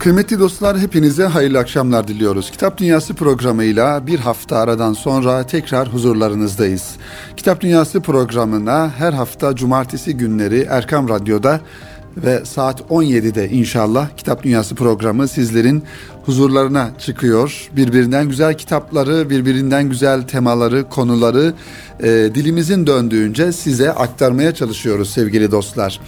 Kıymetli dostlar hepinize hayırlı akşamlar diliyoruz. Kitap Dünyası programıyla bir hafta aradan sonra tekrar huzurlarınızdayız. Kitap Dünyası programına her hafta cumartesi günleri Erkam Radyo'da ve saat 17'de inşallah Kitap Dünyası programı sizlerin huzurlarına çıkıyor. Birbirinden güzel kitapları, birbirinden güzel temaları, konuları e, dilimizin döndüğünce size aktarmaya çalışıyoruz sevgili dostlar.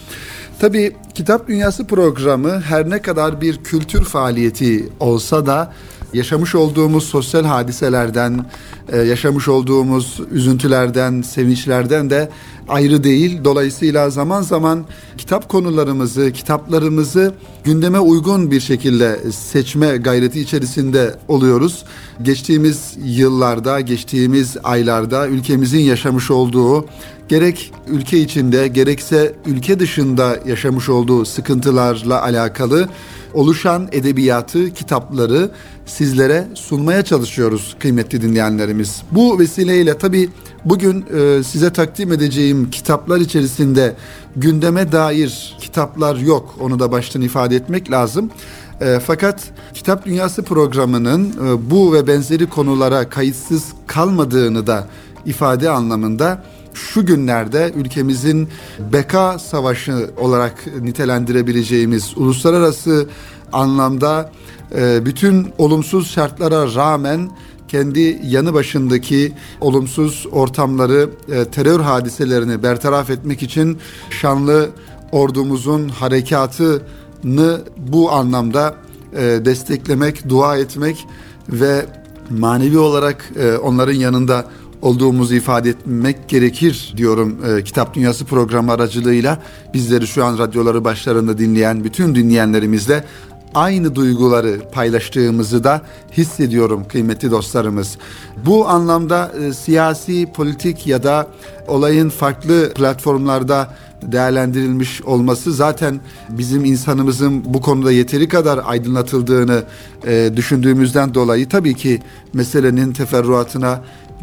Tabii Kitap Dünyası programı her ne kadar bir kültür faaliyeti olsa da yaşamış olduğumuz sosyal hadiselerden, e, yaşamış olduğumuz üzüntülerden, sevinçlerden de ayrı değil. Dolayısıyla zaman zaman kitap konularımızı, kitaplarımızı gündeme uygun bir şekilde seçme gayreti içerisinde oluyoruz. Geçtiğimiz yıllarda, geçtiğimiz aylarda ülkemizin yaşamış olduğu gerek ülke içinde gerekse ülke dışında yaşamış olduğu sıkıntılarla alakalı oluşan edebiyatı, kitapları sizlere sunmaya çalışıyoruz kıymetli dinleyenlerimiz. Bu vesileyle tabii bugün e, size takdim edeceğim kitaplar içerisinde gündeme dair kitaplar yok. Onu da baştan ifade etmek lazım. E, fakat Kitap Dünyası programının e, bu ve benzeri konulara kayıtsız kalmadığını da ifade anlamında şu günlerde ülkemizin beka savaşı olarak nitelendirebileceğimiz uluslararası anlamda e, bütün olumsuz şartlara rağmen kendi yanı başındaki olumsuz ortamları, e, terör hadiselerini bertaraf etmek için şanlı ordumuzun harekatını bu anlamda e, desteklemek, dua etmek ve manevi olarak onların yanında olduğumuzu ifade etmek gerekir diyorum e, Kitap Dünyası programı aracılığıyla bizleri şu an radyoları başlarında dinleyen bütün dinleyenlerimizle aynı duyguları paylaştığımızı da hissediyorum kıymetli dostlarımız. Bu anlamda e, siyasi, politik ya da olayın farklı platformlarda değerlendirilmiş olması zaten bizim insanımızın bu konuda yeteri kadar aydınlatıldığını e, düşündüğümüzden dolayı tabii ki meselenin teferruatına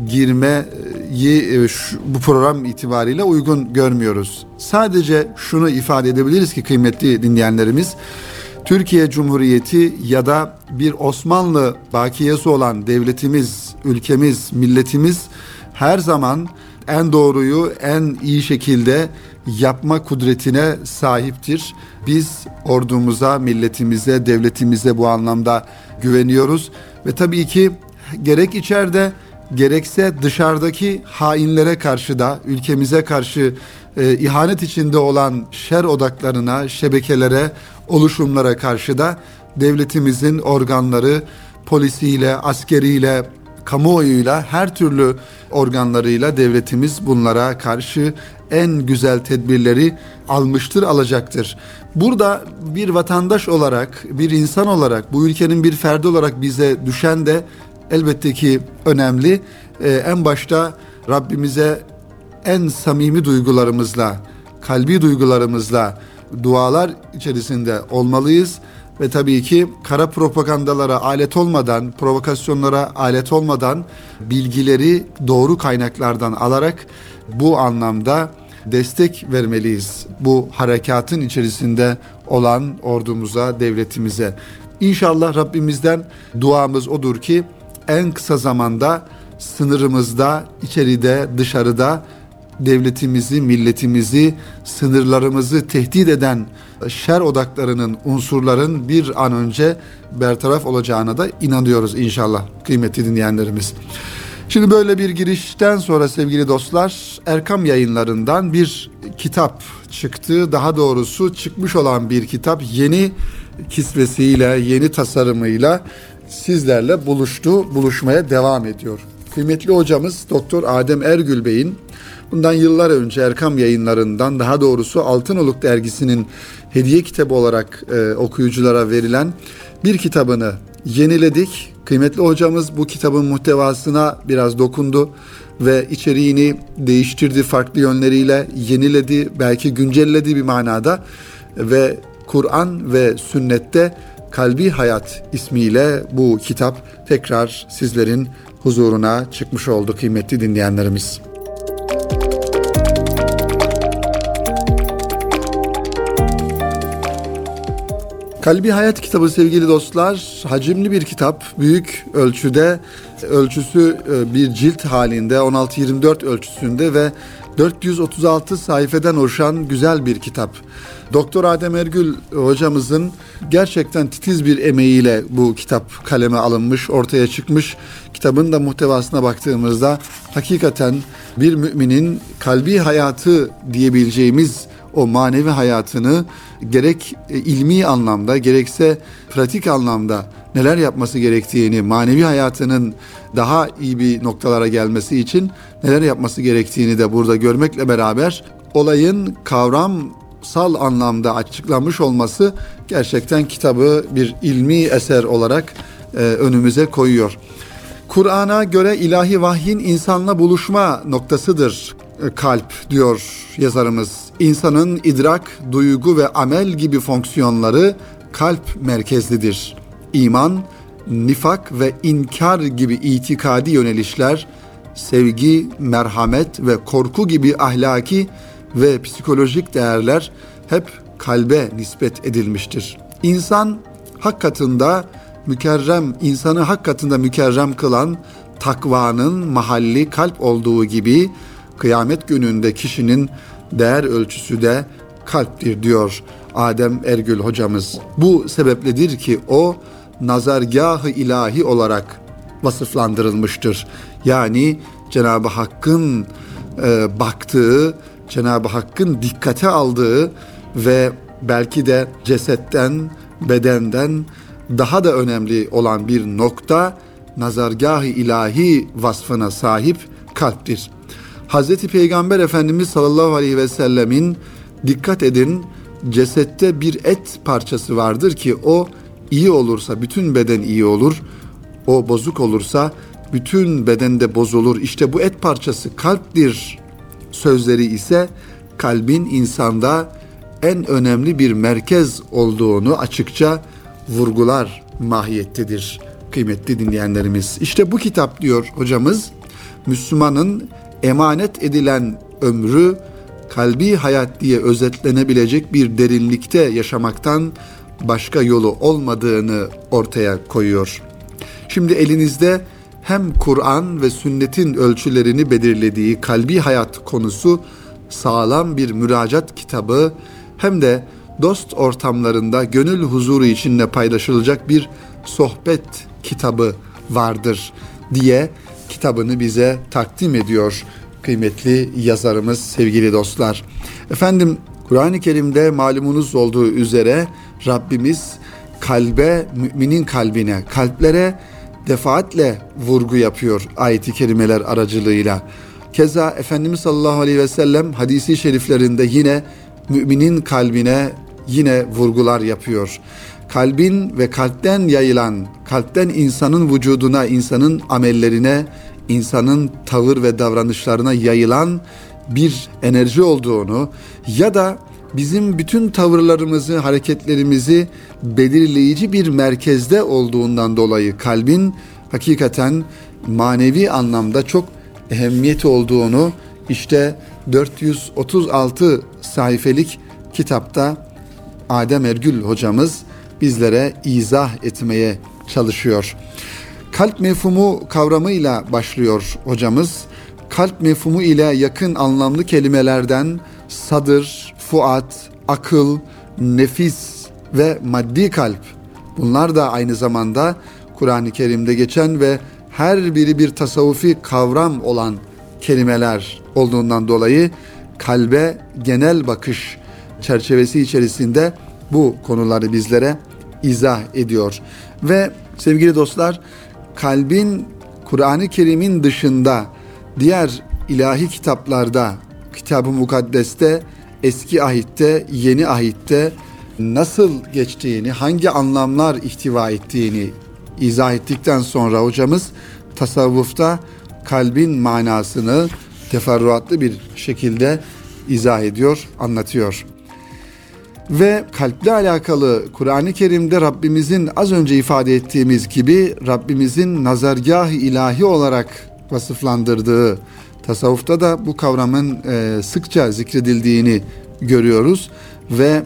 girmeyi e, bu program itibariyle uygun görmüyoruz. Sadece şunu ifade edebiliriz ki kıymetli dinleyenlerimiz Türkiye Cumhuriyeti ya da bir Osmanlı bakiyesi olan devletimiz, ülkemiz, milletimiz her zaman en doğruyu en iyi şekilde yapma kudretine sahiptir. Biz ordumuza, milletimize, devletimize bu anlamda güveniyoruz ve tabii ki gerek içeride gerekse dışarıdaki hainlere karşı da ülkemize karşı e, ihanet içinde olan şer odaklarına, şebekelere, oluşumlara karşı da devletimizin organları polisiyle, askeriyle, kamuoyuyla, her türlü organlarıyla devletimiz bunlara karşı en güzel tedbirleri almıştır, alacaktır. Burada bir vatandaş olarak, bir insan olarak, bu ülkenin bir ferdi olarak bize düşen de elbette ki önemli. Ee, en başta Rabbimize en samimi duygularımızla, kalbi duygularımızla dualar içerisinde olmalıyız ve tabii ki kara propagandalara alet olmadan, provokasyonlara alet olmadan bilgileri doğru kaynaklardan alarak bu anlamda destek vermeliyiz. Bu harekatın içerisinde olan ordumuza, devletimize. İnşallah Rabbimizden duamız odur ki en kısa zamanda sınırımızda, içeride, dışarıda devletimizi, milletimizi, sınırlarımızı tehdit eden şer odaklarının, unsurların bir an önce bertaraf olacağına da inanıyoruz inşallah kıymetli dinleyenlerimiz. Şimdi böyle bir girişten sonra sevgili dostlar Erkam yayınlarından bir kitap çıktı. Daha doğrusu çıkmış olan bir kitap yeni kisvesiyle, yeni tasarımıyla sizlerle buluştu, buluşmaya devam ediyor. Kıymetli hocamız Doktor Adem Ergül Bey'in bundan yıllar önce Erkam yayınlarından daha doğrusu Altınoluk dergisinin hediye kitabı olarak e, okuyuculara verilen bir kitabını yeniledik. Kıymetli hocamız bu kitabın muhtevasına biraz dokundu ve içeriğini değiştirdi farklı yönleriyle yeniledi belki güncelledi bir manada ve Kur'an ve sünnette Kalbi Hayat ismiyle bu kitap tekrar sizlerin huzuruna çıkmış oldu kıymetli dinleyenlerimiz. Kalbi Hayat kitabı sevgili dostlar hacimli bir kitap. Büyük ölçüde ölçüsü e, bir cilt halinde 16-24 ölçüsünde ve 436 sayfeden oluşan güzel bir kitap. Doktor Adem Ergül hocamızın gerçekten titiz bir emeğiyle bu kitap kaleme alınmış, ortaya çıkmış. Kitabın da muhtevasına baktığımızda hakikaten bir müminin kalbi hayatı diyebileceğimiz o manevi hayatını gerek e, ilmi anlamda gerekse pratik anlamda neler yapması gerektiğini, manevi hayatının daha iyi bir noktalara gelmesi için neler yapması gerektiğini de burada görmekle beraber olayın kavramsal anlamda açıklanmış olması gerçekten kitabı bir ilmi eser olarak e, önümüze koyuyor. Kur'an'a göre ilahi vahyin insanla buluşma noktasıdır e, kalp diyor yazarımız. İnsanın idrak, duygu ve amel gibi fonksiyonları kalp merkezlidir. İman, nifak ve inkar gibi itikadi yönelişler, sevgi, merhamet ve korku gibi ahlaki ve psikolojik değerler hep kalbe nispet edilmiştir. İnsan hak katında mükerrem, insanı hak katında mükerrem kılan takvanın mahalli kalp olduğu gibi kıyamet gününde kişinin değer ölçüsü de kalptir diyor Adem Ergül hocamız. Bu sebepledir ki o nazargahı ilahi olarak vasıflandırılmıştır. Yani Cenab-ı Hakk'ın e, baktığı, Cenab-ı Hakk'ın dikkate aldığı ve belki de cesetten, bedenden daha da önemli olan bir nokta nazargahı ilahi vasfına sahip kalptir. Hazreti Peygamber Efendimiz sallallahu aleyhi ve sellemin dikkat edin cesette bir et parçası vardır ki o iyi olursa bütün beden iyi olur. O bozuk olursa bütün bedende bozulur. İşte bu et parçası kalptir sözleri ise kalbin insanda en önemli bir merkez olduğunu açıkça vurgular mahiyettedir kıymetli dinleyenlerimiz. İşte bu kitap diyor hocamız Müslümanın emanet edilen ömrü kalbi hayat diye özetlenebilecek bir derinlikte yaşamaktan başka yolu olmadığını ortaya koyuyor. Şimdi elinizde hem Kur'an ve sünnetin ölçülerini belirlediği kalbi hayat konusu sağlam bir müracaat kitabı hem de dost ortamlarında gönül huzuru içinde paylaşılacak bir sohbet kitabı vardır diye kitabını bize takdim ediyor kıymetli yazarımız sevgili dostlar. Efendim Kur'an-ı Kerim'de malumunuz olduğu üzere Rabbimiz kalbe, müminin kalbine, kalplere defaatle vurgu yapıyor ayeti kerimeler aracılığıyla. Keza Efendimiz sallallahu aleyhi ve sellem hadisi şeriflerinde yine müminin kalbine yine vurgular yapıyor. Kalbin ve kalpten yayılan, kalpten insanın vücuduna, insanın amellerine, insanın tavır ve davranışlarına yayılan bir enerji olduğunu ya da bizim bütün tavırlarımızı, hareketlerimizi belirleyici bir merkezde olduğundan dolayı kalbin hakikaten manevi anlamda çok ehemmiyeti olduğunu işte 436 sayfelik kitapta Adem Ergül hocamız bizlere izah etmeye çalışıyor. Kalp mefhumu kavramıyla başlıyor hocamız. Kalp mefhumu ile yakın anlamlı kelimelerden sadır, fuat, akıl, nefis ve maddi kalp. Bunlar da aynı zamanda Kur'an-ı Kerim'de geçen ve her biri bir tasavvufi kavram olan kelimeler olduğundan dolayı kalbe genel bakış çerçevesi içerisinde bu konuları bizlere izah ediyor. Ve sevgili dostlar kalbin Kur'an-ı Kerim'in dışında diğer ilahi kitaplarda, Kitab-ı Mukaddes'te, eski ahitte, yeni ahitte nasıl geçtiğini, hangi anlamlar ihtiva ettiğini izah ettikten sonra hocamız tasavvufta kalbin manasını teferruatlı bir şekilde izah ediyor, anlatıyor. Ve kalple alakalı Kur'an-ı Kerim'de Rabbimizin az önce ifade ettiğimiz gibi Rabbimizin nazargah ilahi olarak vasıflandırdığı tasavvufta da bu kavramın e, sıkça zikredildiğini görüyoruz ve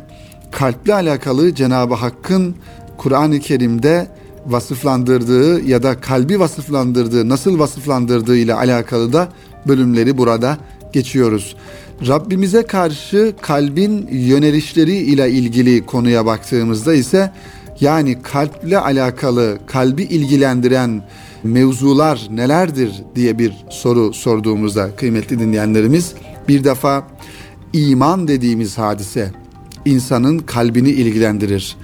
kalple alakalı Cenab-ı Hakk'ın Kur'an-ı Kerim'de vasıflandırdığı ya da kalbi vasıflandırdığı, nasıl vasıflandırdığı ile alakalı da bölümleri burada geçiyoruz. Rabbimize karşı kalbin yönelişleri ile ilgili konuya baktığımızda ise yani kalple alakalı, kalbi ilgilendiren mevzular nelerdir diye bir soru sorduğumuzda kıymetli dinleyenlerimiz bir defa iman dediğimiz hadise insanın kalbini ilgilendirir.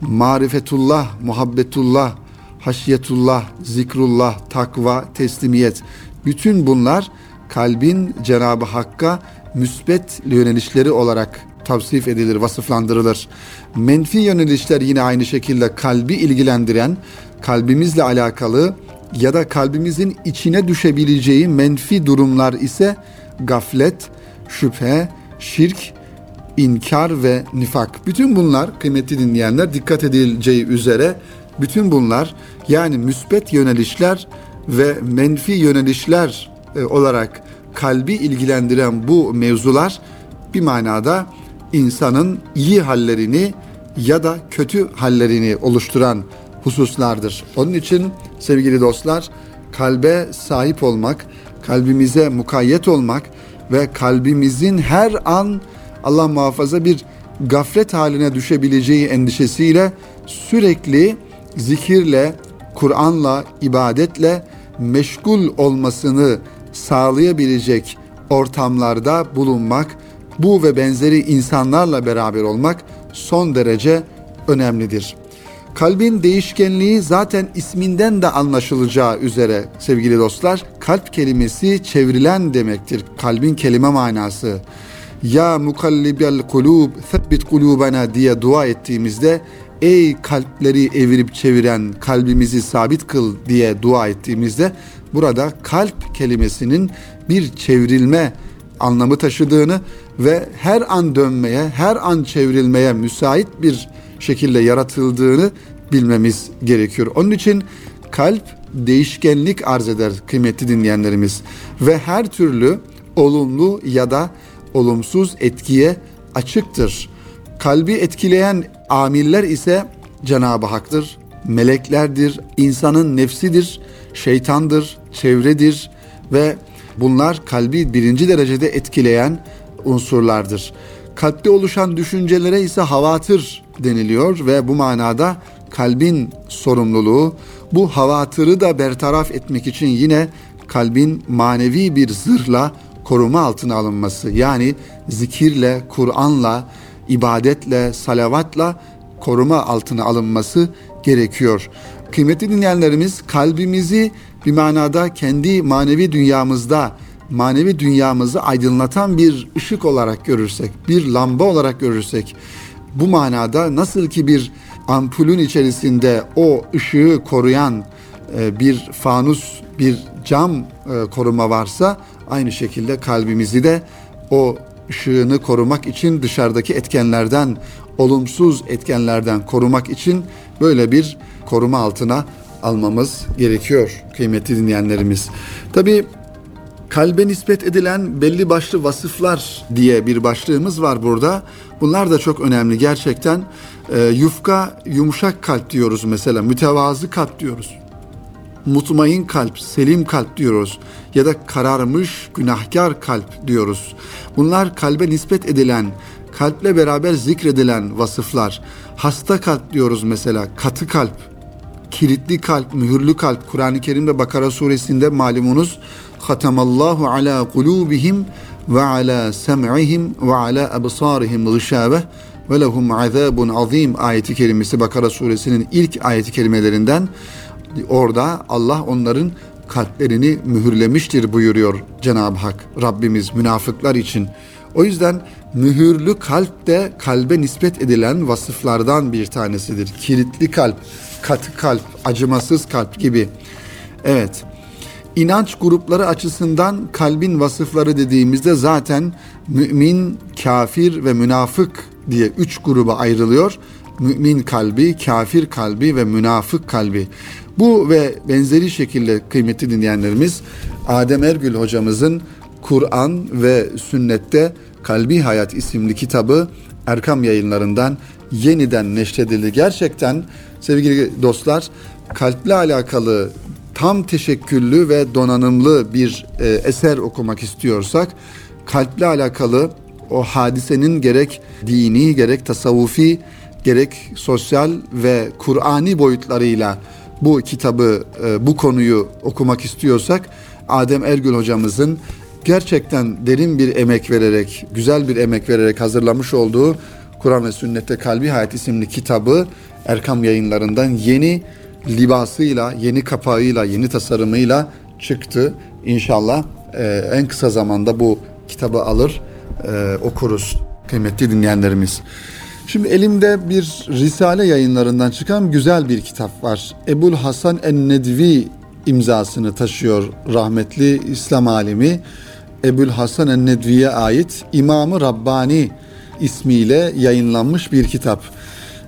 Marifetullah, muhabbetullah, haşyetullah, zikrullah, takva, teslimiyet bütün bunlar kalbin Cenab-ı Hakk'a müsbet yönelişleri olarak tavsif edilir, vasıflandırılır. Menfi yönelişler yine aynı şekilde kalbi ilgilendiren, kalbimizle alakalı ya da kalbimizin içine düşebileceği menfi durumlar ise gaflet, şüphe, şirk, inkar ve nifak. Bütün bunlar kıymetli dinleyenler dikkat edileceği üzere bütün bunlar yani müsbet yönelişler ve menfi yönelişler e, olarak kalbi ilgilendiren bu mevzular bir manada insanın iyi hallerini ya da kötü hallerini oluşturan hususlardır. Onun için sevgili dostlar kalbe sahip olmak, kalbimize mukayyet olmak ve kalbimizin her an Allah muhafaza bir gaflet haline düşebileceği endişesiyle sürekli zikirle, Kur'an'la, ibadetle meşgul olmasını sağlayabilecek ortamlarda bulunmak, bu ve benzeri insanlarla beraber olmak son derece önemlidir. Kalbin değişkenliği zaten isminden de anlaşılacağı üzere sevgili dostlar, kalp kelimesi çevrilen demektir. Kalbin kelime manası. Ya mukallibel kulub, sebbit kulubena diye dua ettiğimizde ey kalpleri evirip çeviren kalbimizi sabit kıl diye dua ettiğimizde burada kalp kelimesinin bir çevrilme anlamı taşıdığını ve her an dönmeye, her an çevrilmeye müsait bir şekilde yaratıldığını bilmemiz gerekiyor. Onun için kalp değişkenlik arz eder kıymetli dinleyenlerimiz ve her türlü olumlu ya da olumsuz etkiye açıktır. Kalbi etkileyen amiller ise Cenab-ı Hak'tır, meleklerdir, insanın nefsidir, şeytandır, çevredir ve bunlar kalbi birinci derecede etkileyen unsurlardır. Kalpte oluşan düşüncelere ise havatır deniliyor ve bu manada kalbin sorumluluğu bu havatırı da bertaraf etmek için yine kalbin manevi bir zırhla koruma altına alınması yani zikirle, Kur'an'la, ibadetle, salavatla koruma altına alınması gerekiyor. Kıymetli dinleyenlerimiz kalbimizi bir manada kendi manevi dünyamızda manevi dünyamızı aydınlatan bir ışık olarak görürsek, bir lamba olarak görürsek bu manada nasıl ki bir ampulün içerisinde o ışığı koruyan e, bir fanus, bir cam e, koruma varsa aynı şekilde kalbimizi de o ışığını korumak için dışarıdaki etkenlerden, olumsuz etkenlerden korumak için böyle bir koruma altına almamız gerekiyor kıymetli dinleyenlerimiz. Tabii kalbe nispet edilen belli başlı vasıflar diye bir başlığımız var burada. Bunlar da çok önemli gerçekten. E, yufka yumuşak kalp diyoruz mesela, mütevazı kalp diyoruz. Mutmain kalp, selim kalp diyoruz ya da kararmış günahkar kalp diyoruz. Bunlar kalbe nispet edilen, kalple beraber zikredilen vasıflar. Hasta kalp diyoruz mesela, katı kalp, kilitli kalp, mühürlü kalp. Kur'an-ı Kerim'de Bakara suresinde malumunuz Hatamallahu ala kulubihim ve ala sem'ihim ve ala absarihim gışave ve lehum azabun azim ayeti kerimesi Bakara suresinin ilk ayeti kelimelerinden orada Allah onların kalplerini mühürlemiştir buyuruyor Cenab-ı Hak Rabbimiz münafıklar için. O yüzden mühürlü kalp de kalbe nispet edilen vasıflardan bir tanesidir. Kilitli kalp, katı kalp, acımasız kalp gibi. Evet. İnanç grupları açısından kalbin vasıfları dediğimizde zaten mümin, kafir ve münafık diye üç gruba ayrılıyor. Mümin kalbi, kafir kalbi ve münafık kalbi. Bu ve benzeri şekilde kıymetli dinleyenlerimiz Adem Ergül hocamızın Kur'an ve Sünnette Kalbi Hayat isimli kitabı Erkam yayınlarından yeniden neşredildi. Gerçekten sevgili dostlar kalple alakalı tam teşekküllü ve donanımlı bir e, eser okumak istiyorsak kalple alakalı o hadisenin gerek dini gerek tasavvufi gerek sosyal ve Kur'ani boyutlarıyla bu kitabı e, bu konuyu okumak istiyorsak Adem Ergül hocamızın gerçekten derin bir emek vererek, güzel bir emek vererek hazırlamış olduğu Kur'an ve Sünnette Kalbi Hayat isimli kitabı Erkam yayınlarından yeni libasıyla, yeni kapağıyla, yeni tasarımıyla çıktı. İnşallah e, en kısa zamanda bu kitabı alır, e, okuruz kıymetli dinleyenlerimiz. Şimdi elimde bir Risale yayınlarından çıkan güzel bir kitap var. Ebul Hasan en-Nedvi imzasını taşıyor rahmetli İslam alimi. Ebul Hasan en-Nedvi'ye ait İmamı Rabbani ismiyle yayınlanmış bir kitap.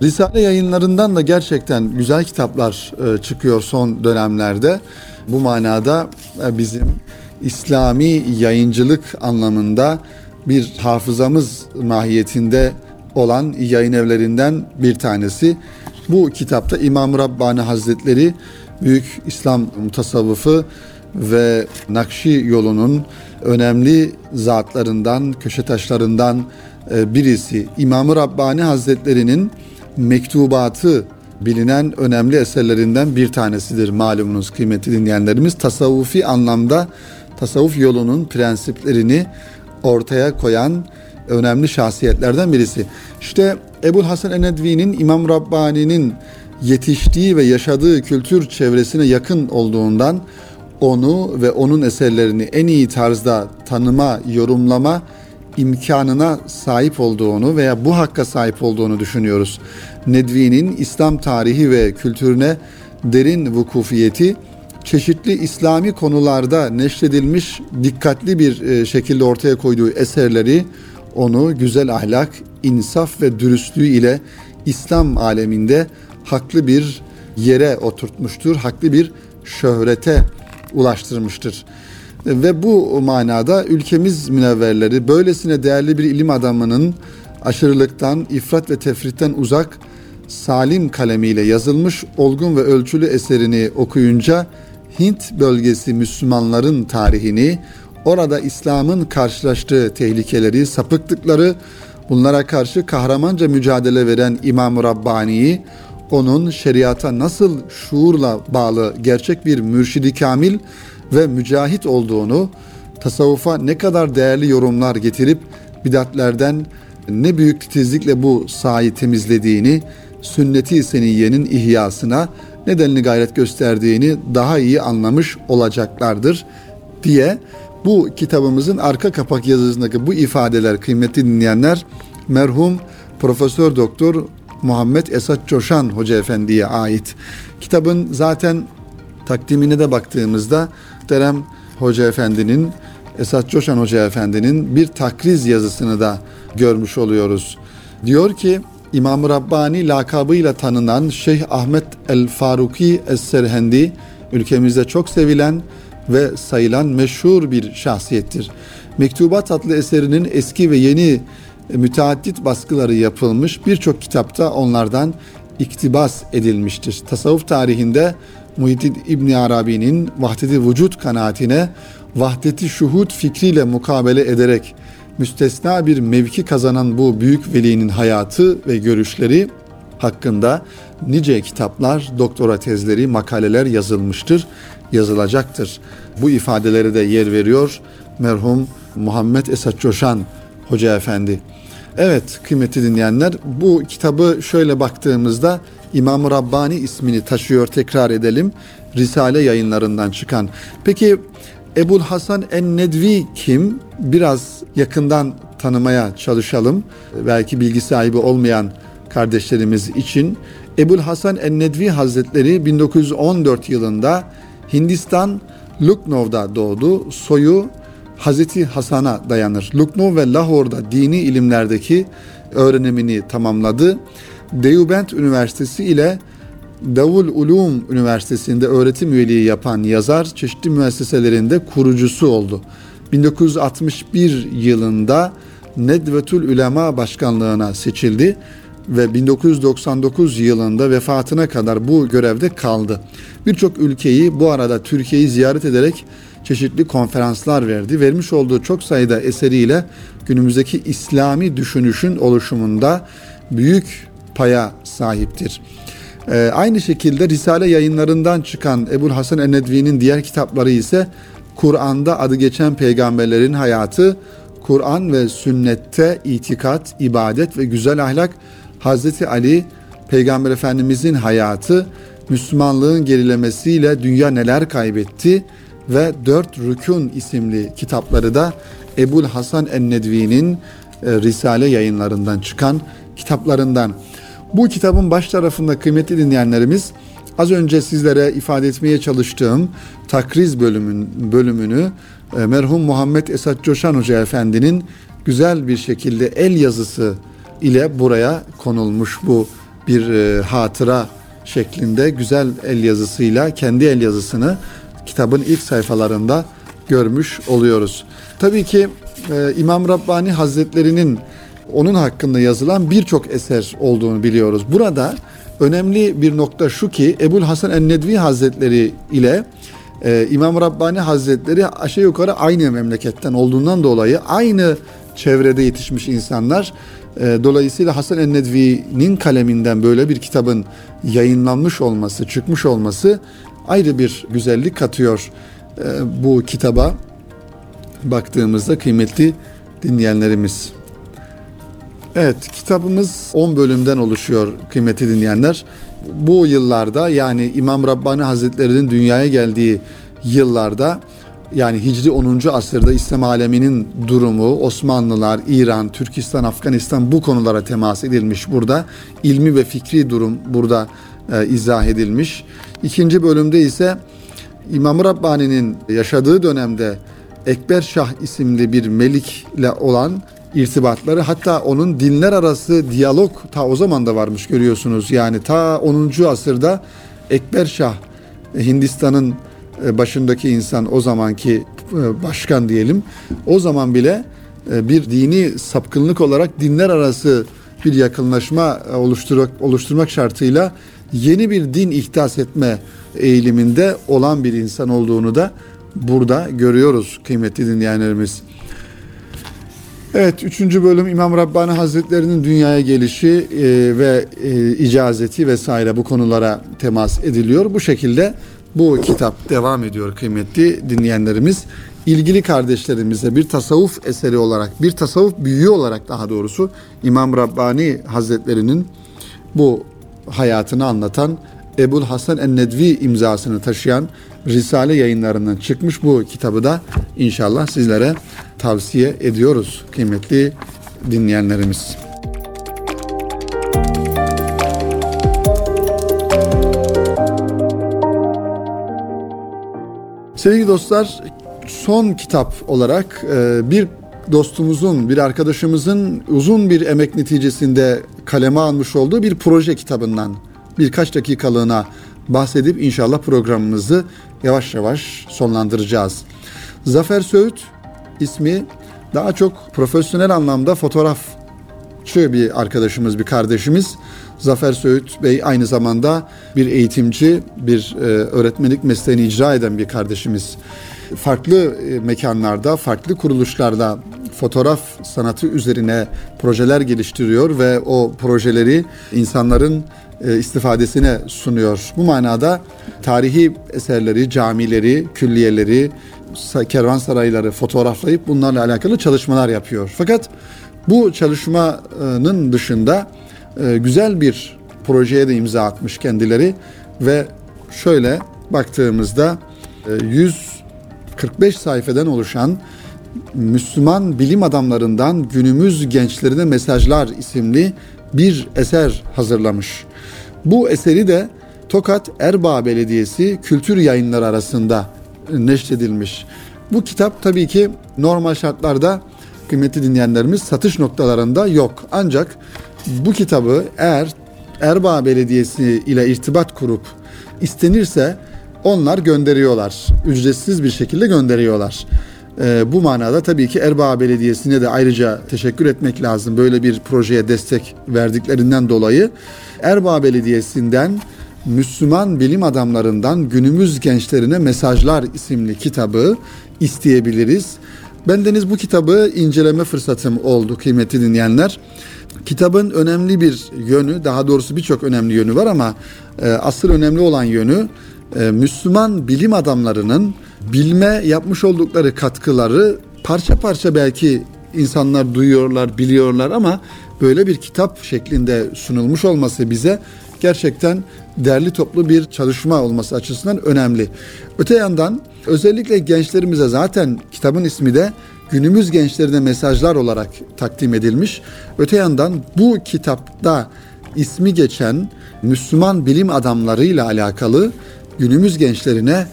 Risale yayınlarından da gerçekten güzel kitaplar e, çıkıyor son dönemlerde. Bu manada e, bizim İslami yayıncılık anlamında bir hafızamız mahiyetinde olan yayın evlerinden bir tanesi. Bu kitapta İmam Rabbani Hazretleri büyük İslam mutasavvıfı ve Nakşi yolunun önemli zatlarından, köşe taşlarından e, birisi. İmam Rabbani Hazretleri'nin mektubatı bilinen önemli eserlerinden bir tanesidir malumunuz kıymetli dinleyenlerimiz. Tasavvufi anlamda tasavvuf yolunun prensiplerini ortaya koyan önemli şahsiyetlerden birisi. İşte Ebu Hasan Enedvi'nin İmam Rabbani'nin yetiştiği ve yaşadığı kültür çevresine yakın olduğundan onu ve onun eserlerini en iyi tarzda tanıma, yorumlama imkanına sahip olduğunu veya bu hakka sahip olduğunu düşünüyoruz. Nedvi'nin İslam tarihi ve kültürüne derin vukufiyeti çeşitli İslami konularda neşredilmiş dikkatli bir e, şekilde ortaya koyduğu eserleri onu güzel ahlak, insaf ve dürüstlüğü ile İslam aleminde haklı bir yere oturtmuştur, haklı bir şöhrete ulaştırmıştır. Ve bu manada ülkemiz münevverleri böylesine değerli bir ilim adamının aşırılıktan, ifrat ve tefritten uzak salim kalemiyle yazılmış olgun ve ölçülü eserini okuyunca Hint bölgesi Müslümanların tarihini, orada İslam'ın karşılaştığı tehlikeleri, sapıklıkları, bunlara karşı kahramanca mücadele veren İmam Rabbani'yi, onun şeriata nasıl şuurla bağlı gerçek bir mürşidi kamil ve mücahit olduğunu, tasavvufa ne kadar değerli yorumlar getirip bidatlerden ne büyük titizlikle bu sahayı temizlediğini, sünneti seniyenin ihyasına nedenli gayret gösterdiğini daha iyi anlamış olacaklardır diye bu kitabımızın arka kapak yazısındaki bu ifadeler kıymetli dinleyenler merhum Profesör Doktor Muhammed Esat Coşan Hoca Efendi'ye ait. Kitabın zaten takdimine de baktığımızda Derem Hoca Efendi'nin Esat Coşan Hoca Efendi'nin bir takriz yazısını da görmüş oluyoruz. Diyor ki İmam-ı Rabbani lakabıyla tanınan Şeyh Ahmet El Faruki Es-Serhendi ülkemizde çok sevilen ve sayılan meşhur bir şahsiyettir. Mektubat adlı eserinin eski ve yeni müteaddit baskıları yapılmış birçok kitapta onlardan iktibas edilmiştir. Tasavvuf tarihinde Muhyiddin İbn Arabi'nin vahdeti vücut kanaatine vahdeti şuhud fikriyle mukabele ederek müstesna bir mevki kazanan bu büyük velinin hayatı ve görüşleri hakkında nice kitaplar, doktora tezleri, makaleler yazılmıştır, yazılacaktır. Bu ifadelere de yer veriyor merhum Muhammed Esat Coşan Hoca Efendi. Evet kıymetli dinleyenler bu kitabı şöyle baktığımızda İmam-ı Rabbani ismini taşıyor tekrar edelim. Risale yayınlarından çıkan. Peki Ebul Hasan en-Nedvi kim? Biraz yakından tanımaya çalışalım. Belki bilgi sahibi olmayan kardeşlerimiz için. Ebul Hasan en-Nedvi Hazretleri 1914 yılında Hindistan Lucknow'da doğdu. Soyu Hazreti Hasan'a dayanır. Lucknow ve Lahor'da dini ilimlerdeki öğrenimini tamamladı. Deobent Üniversitesi ile Davul Ulum Üniversitesi'nde öğretim üyeliği yapan yazar çeşitli müesseselerinde kurucusu oldu. 1961 yılında Nedvetül Ülema Başkanlığına seçildi ve 1999 yılında vefatına kadar bu görevde kaldı. Birçok ülkeyi bu arada Türkiye'yi ziyaret ederek çeşitli konferanslar verdi. Vermiş olduğu çok sayıda eseriyle günümüzdeki İslami düşünüşün oluşumunda büyük paya sahiptir. Ee, aynı şekilde Risale yayınlarından çıkan Ebul Hasan Ennedvi'nin diğer kitapları ise Kur'an'da adı geçen peygamberlerin hayatı, Kur'an ve sünnette itikat, ibadet ve güzel ahlak, Hazreti Ali, Peygamber Efendimizin hayatı, Müslümanlığın gerilemesiyle dünya neler kaybetti ve Dört Rükun isimli kitapları da Ebul Hasan Ennedvi'nin e, Risale yayınlarından çıkan kitaplarından. Bu kitabın baş tarafında kıymetli dinleyenlerimiz az önce sizlere ifade etmeye çalıştığım takriz bölümün bölümünü e, merhum Muhammed Esat Coşan Hoca Efendi'nin güzel bir şekilde el yazısı ile buraya konulmuş bu bir e, hatıra şeklinde güzel el yazısıyla kendi el yazısını kitabın ilk sayfalarında görmüş oluyoruz. Tabii ki e, İmam Rabbani Hazretleri'nin onun hakkında yazılan birçok eser olduğunu biliyoruz. Burada önemli bir nokta şu ki Ebul Hasan Ennedvi Hazretleri ile e, İmam Rabbani Hazretleri aşağı yukarı aynı memleketten olduğundan dolayı aynı çevrede yetişmiş insanlar. E, dolayısıyla Hasan Ennedvi'nin kaleminden böyle bir kitabın yayınlanmış olması, çıkmış olması ayrı bir güzellik katıyor e, bu kitaba baktığımızda kıymetli dinleyenlerimiz. Evet, kitabımız 10 bölümden oluşuyor kıymetli dinleyenler. Bu yıllarda yani İmam Rabbani Hazretleri'nin dünyaya geldiği yıllarda yani Hicri 10. asırda İslam aleminin durumu, Osmanlılar, İran, Türkistan, Afganistan bu konulara temas edilmiş burada. ilmi ve fikri durum burada e, izah edilmiş. İkinci bölümde ise İmam Rabbani'nin yaşadığı dönemde Ekber Şah isimli bir melikle olan irtibatları hatta onun dinler arası diyalog ta o zaman da varmış görüyorsunuz. Yani ta 10. asırda Ekber Şah Hindistan'ın e, başındaki insan o zamanki e, başkan diyelim o zaman bile e, bir dini sapkınlık olarak dinler arası bir yakınlaşma oluşturmak, oluşturmak şartıyla yeni bir din ihdas etme eğiliminde olan bir insan olduğunu da burada görüyoruz kıymetli dinleyenlerimiz. Evet, üçüncü bölüm İmam Rabbani Hazretleri'nin dünyaya gelişi e, ve e, icazeti vesaire bu konulara temas ediliyor. Bu şekilde bu kitap devam ediyor kıymetli dinleyenlerimiz. İlgili kardeşlerimize bir tasavvuf eseri olarak, bir tasavvuf büyüğü olarak daha doğrusu İmam Rabbani Hazretleri'nin bu hayatını anlatan Ebul Hasan Ennedvi imzasını taşıyan Risale yayınlarından çıkmış bu kitabı da inşallah sizlere tavsiye ediyoruz kıymetli dinleyenlerimiz. Sevgili dostlar, son kitap olarak e, bir dostumuzun, bir arkadaşımızın uzun bir emek neticesinde kaleme almış olduğu bir proje kitabından birkaç dakikalığına bahsedip inşallah programımızı yavaş yavaş sonlandıracağız. Zafer Söğüt ismi daha çok profesyonel anlamda fotoğrafçı bir arkadaşımız, bir kardeşimiz. Zafer Söğüt Bey aynı zamanda bir eğitimci, bir e, öğretmenlik mesleğini icra eden bir kardeşimiz. Farklı e, mekanlarda, farklı kuruluşlarda fotoğraf sanatı üzerine projeler geliştiriyor ve o projeleri insanların e, istifadesine sunuyor. Bu manada tarihi eserleri, camileri, külliyeleri, kervansarayları fotoğraflayıp bunlarla alakalı çalışmalar yapıyor. Fakat bu çalışmanın dışında e, güzel bir projeye de imza atmış kendileri ve şöyle baktığımızda 145 e, sayfadan oluşan Müslüman bilim adamlarından günümüz gençlerine mesajlar isimli bir eser hazırlamış. Bu eseri de Tokat Erbaa Belediyesi kültür yayınları arasında neşredilmiş. Bu kitap tabii ki normal şartlarda kıymetli dinleyenlerimiz satış noktalarında yok. Ancak bu kitabı eğer Erbaa Belediyesi ile irtibat kurup istenirse onlar gönderiyorlar. Ücretsiz bir şekilde gönderiyorlar. E, bu manada tabii ki Erbaa Belediyesi'ne de ayrıca teşekkür etmek lazım. Böyle bir projeye destek verdiklerinden dolayı. Erbaa Belediyesi'nden Müslüman bilim adamlarından günümüz gençlerine mesajlar isimli kitabı isteyebiliriz. Bendeniz bu kitabı inceleme fırsatım oldu kıymetli dinleyenler. Kitabın önemli bir yönü, daha doğrusu birçok önemli yönü var ama e, asıl önemli olan yönü Müslüman bilim adamlarının bilme yapmış oldukları katkıları parça parça belki insanlar duyuyorlar, biliyorlar ama böyle bir kitap şeklinde sunulmuş olması bize gerçekten derli toplu bir çalışma olması açısından önemli. Öte yandan özellikle gençlerimize zaten kitabın ismi de günümüz gençlerine mesajlar olarak takdim edilmiş. Öte yandan bu kitapta ismi geçen Müslüman bilim adamlarıyla alakalı günümüz gençlerine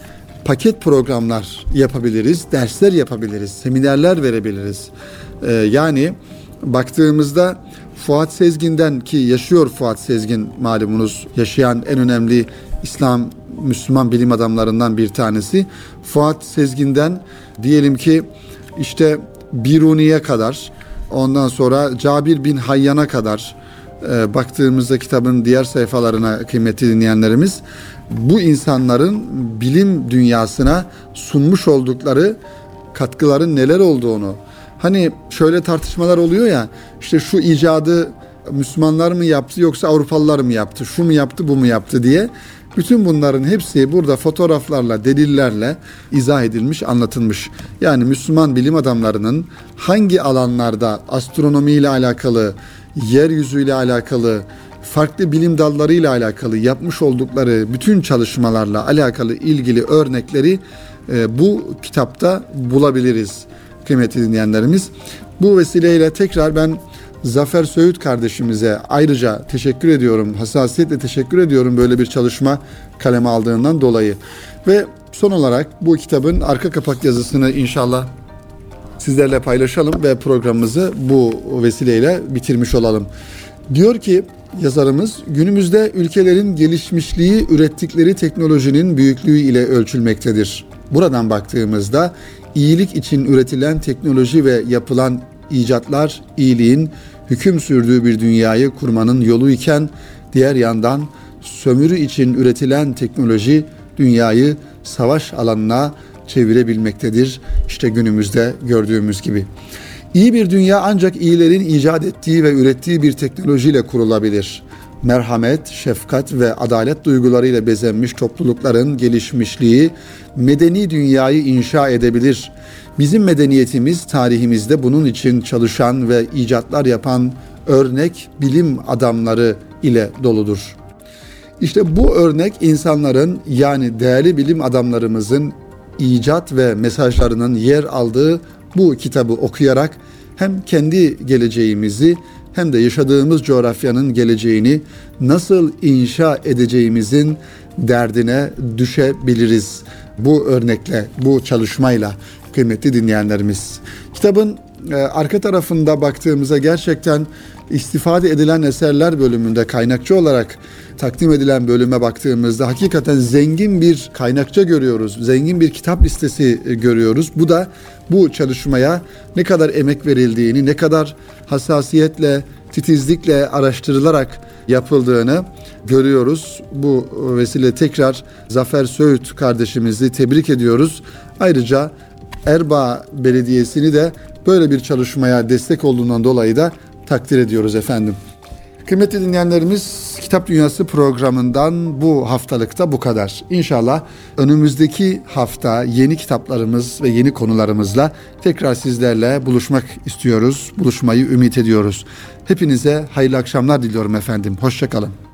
paket programlar yapabiliriz, dersler yapabiliriz, seminerler verebiliriz. Ee, yani baktığımızda Fuat Sezgin'den ki yaşıyor Fuat Sezgin malumunuz yaşayan en önemli İslam Müslüman bilim adamlarından bir tanesi. Fuat Sezgin'den diyelim ki işte Biruni'ye kadar ondan sonra Cabir bin Hayyan'a kadar e, baktığımızda kitabın diğer sayfalarına kıymetli dinleyenlerimiz bu insanların bilim dünyasına sunmuş oldukları katkıların neler olduğunu hani şöyle tartışmalar oluyor ya işte şu icadı Müslümanlar mı yaptı yoksa Avrupalılar mı yaptı şu mu yaptı bu mu yaptı diye bütün bunların hepsi burada fotoğraflarla, delillerle izah edilmiş, anlatılmış. Yani Müslüman bilim adamlarının hangi alanlarda astronomiyle alakalı, yeryüzüyle alakalı, farklı bilim dallarıyla alakalı yapmış oldukları bütün çalışmalarla alakalı ilgili örnekleri e, bu kitapta bulabiliriz kıymetli dinleyenlerimiz. Bu vesileyle tekrar ben Zafer Söğüt kardeşimize ayrıca teşekkür ediyorum. Hassasiyetle teşekkür ediyorum böyle bir çalışma kaleme aldığından dolayı. Ve son olarak bu kitabın arka kapak yazısını inşallah sizlerle paylaşalım ve programımızı bu vesileyle bitirmiş olalım. Diyor ki yazarımız günümüzde ülkelerin gelişmişliği ürettikleri teknolojinin büyüklüğü ile ölçülmektedir. Buradan baktığımızda iyilik için üretilen teknoloji ve yapılan icatlar iyiliğin hüküm sürdüğü bir dünyayı kurmanın yolu iken diğer yandan sömürü için üretilen teknoloji dünyayı savaş alanına çevirebilmektedir. İşte günümüzde gördüğümüz gibi. İyi bir dünya ancak iyilerin icat ettiği ve ürettiği bir teknolojiyle kurulabilir. Merhamet, şefkat ve adalet duygularıyla bezenmiş toplulukların gelişmişliği medeni dünyayı inşa edebilir. Bizim medeniyetimiz tarihimizde bunun için çalışan ve icatlar yapan örnek bilim adamları ile doludur. İşte bu örnek insanların yani değerli bilim adamlarımızın icat ve mesajlarının yer aldığı bu kitabı okuyarak hem kendi geleceğimizi hem de yaşadığımız coğrafyanın geleceğini nasıl inşa edeceğimizin derdine düşebiliriz. Bu örnekle, bu çalışmayla kıymetli dinleyenlerimiz. Kitabın e, arka tarafında baktığımızda gerçekten istifade edilen eserler bölümünde kaynakçı olarak takdim edilen bölüme baktığımızda hakikaten zengin bir kaynakça görüyoruz. Zengin bir kitap listesi e, görüyoruz. Bu da bu çalışmaya ne kadar emek verildiğini, ne kadar hassasiyetle, titizlikle araştırılarak yapıldığını görüyoruz. Bu vesile tekrar Zafer Söğüt kardeşimizi tebrik ediyoruz. Ayrıca Erbaa Belediyesi'ni de böyle bir çalışmaya destek olduğundan dolayı da takdir ediyoruz efendim. Kıymetli dinleyenlerimiz Kitap Dünyası programından bu haftalıkta bu kadar. İnşallah önümüzdeki hafta yeni kitaplarımız ve yeni konularımızla tekrar sizlerle buluşmak istiyoruz. Buluşmayı ümit ediyoruz. Hepinize hayırlı akşamlar diliyorum efendim. Hoşçakalın.